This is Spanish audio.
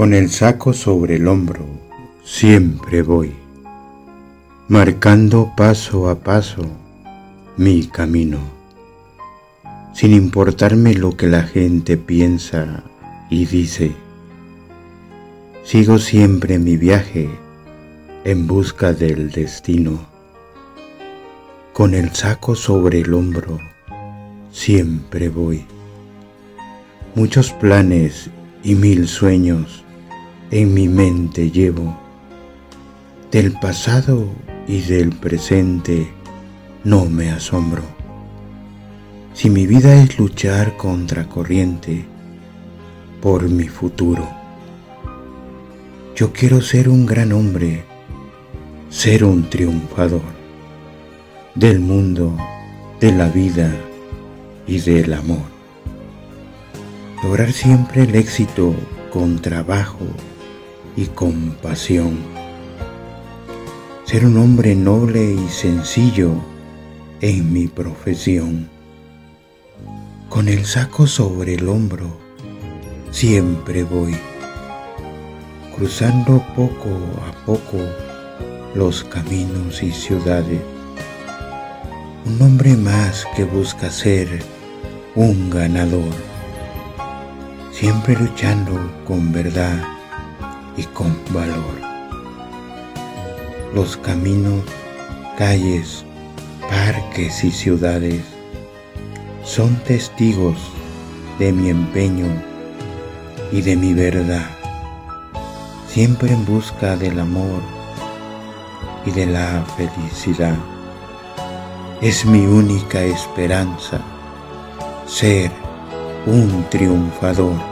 Con el saco sobre el hombro siempre voy, marcando paso a paso mi camino, sin importarme lo que la gente piensa y dice. Sigo siempre mi viaje en busca del destino. Con el saco sobre el hombro siempre voy. Muchos planes y mil sueños en mi mente llevo. Del pasado y del presente no me asombro. Si mi vida es luchar contra corriente por mi futuro. Yo quiero ser un gran hombre, ser un triunfador del mundo, de la vida y del amor lograr siempre el éxito con trabajo y con pasión. Ser un hombre noble y sencillo en mi profesión. Con el saco sobre el hombro siempre voy, cruzando poco a poco los caminos y ciudades. Un hombre más que busca ser un ganador siempre luchando con verdad y con valor. Los caminos, calles, parques y ciudades son testigos de mi empeño y de mi verdad, siempre en busca del amor y de la felicidad. Es mi única esperanza ser un triunfador.